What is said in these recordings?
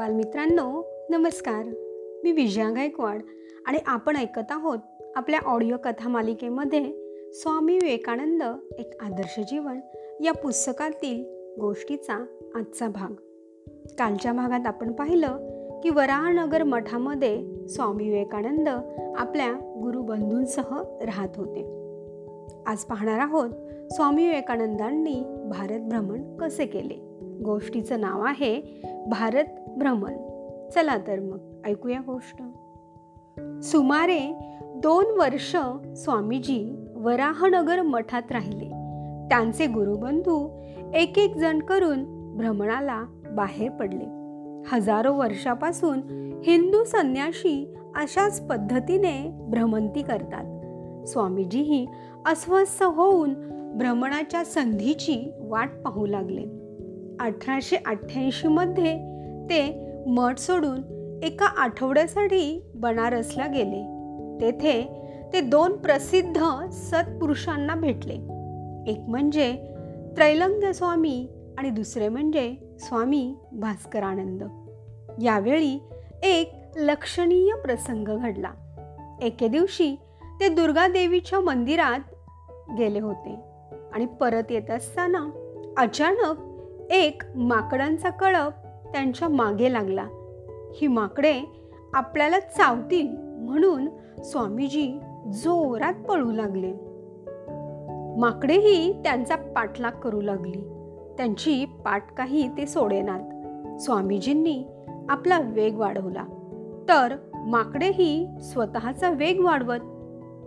बालमित्रांनो नमस्कार. मी विजया गायकवाड आणि आपण ऐकत आहोत आपल्या ऑडिओ कथा मालिकेमध्ये स्वामी विवेकानंद एक आदर्श जीवन या पुस्तकातील गोष्टीचा आजचा भाग. कालच्या भागात आपण पाहिलं की वराहनगर मठामध्ये स्वामी विवेकानंद आपल्या गुरुबंधूंसह राहत होते. आज पाहणार आहोत स्वामी विवेकानंदांनी भारत भ्रमण कसे केले? गोष्टीचं नाव आहे भारत भ्रमण. चला तर मग ऐकूया गोष्ट. सुमारे दोन वर्ष स्वामीजी वराहनगर मठात राहिले. त्यांचे गुरुबंधू एक एक जण करून भ्रमणाला बाहेर पडले. हजारो वर्षापासून हिंदू संन्याशी अशाच पद्धतीने भ्रमंती करतात. स्वामीजीही अस्वस्थ होऊन भ्रमणाच्या संधीची वाट पाहू लागले. अठराशे अठ्ठ्याऐंशीमध्ये ते मठ सोडून एका आठवड्यासाठी बनारसला गेले. तेथे ते दोन प्रसिद्ध सत्पुरुषांना भेटले. एक म्हणजे त्रैलंग्य स्वामी आणि दुसरे म्हणजे स्वामी भास्करानंद. यावेळी एक लक्षणीय प्रसंग घडला. एके दिवशी ते दुर्गादेवीच्या मंदिरात गेले होते आणि परत येत असताना अचानक एक माकडांचा कळप त्यांच्या मागे लागला. ही माकडे आपल्याला चावतील म्हणून स्वामीजी जोरात पळू लागले. माकडेही त्यांचा पाठलाग करू लागली. त्यांची पाठ काही ते सोडेनात. स्वामीजींनी आपला वेग वाढवला. तर माकडेही स्वतःचा वेग वाढवत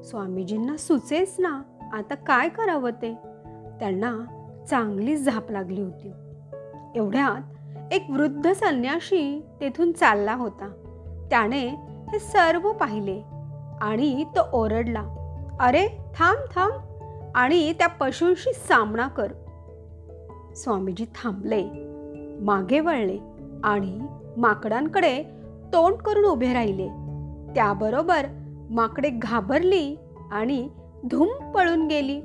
स्वामीजींना सुचेच ना आता काय करावं ते? त्यांना चांगली झाप लागली होती. एवढ्यात एक वृद्ध संन्याशी तेथून चालला होता. त्याने हे सर्व पाहिले आणि तो ओरडला अरे थांब थांब आणि त्या पशूंशी सामना कर. स्वामीजी थांबले मागे वळले आणि माकडांकडे तोंड करून उभे राहिले. त्याबरोबर माकडे घाबरली आणि धूम पळून गेली.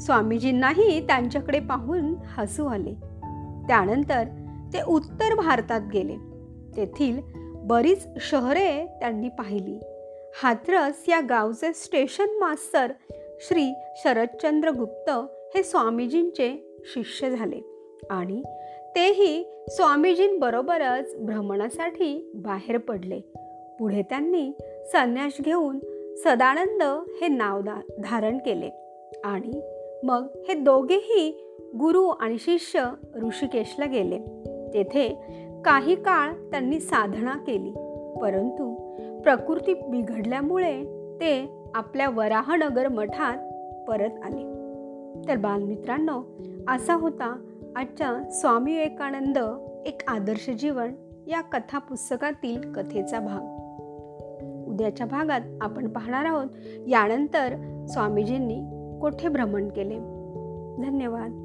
स्वामीजींनाही त्यांच्याकडे पाहून हसू आले. त्यानंतर ते उत्तर भारतात गेले. तेथील बरीच शहरे त्यांनी पाहिली. हाथरस या गावचे स्टेशन मास्तर श्री शरदचंद्र गुप्त हे स्वामीजींचे शिष्य झाले आणि तेही स्वामीजींबरोबरच भ्रमणासाठी बाहेर पडले. पुढे त्यांनी संन्यास घेऊन सदानंद हे नाव धारण केले आणि मग हे दोघेही गुरु आणि शिष्य ऋषिकेशला गेले. तेथे काही काळ त्यांनी साधना केली. परंतु प्रकृती बिघडल्यामुळे ते आपल्या वराहनगर मठात परत आले. तर बालमित्रांनो असा होता आजच्या स्वामी विवेकानंद एक आदर्श जीवन या कथा पुस्तकातील कथेचा भाग. उद्याच्या भागात आपण पाहणार आहोत यानंतर स्वामीजींनी कोठे भ्रमण केले. धन्यवाद.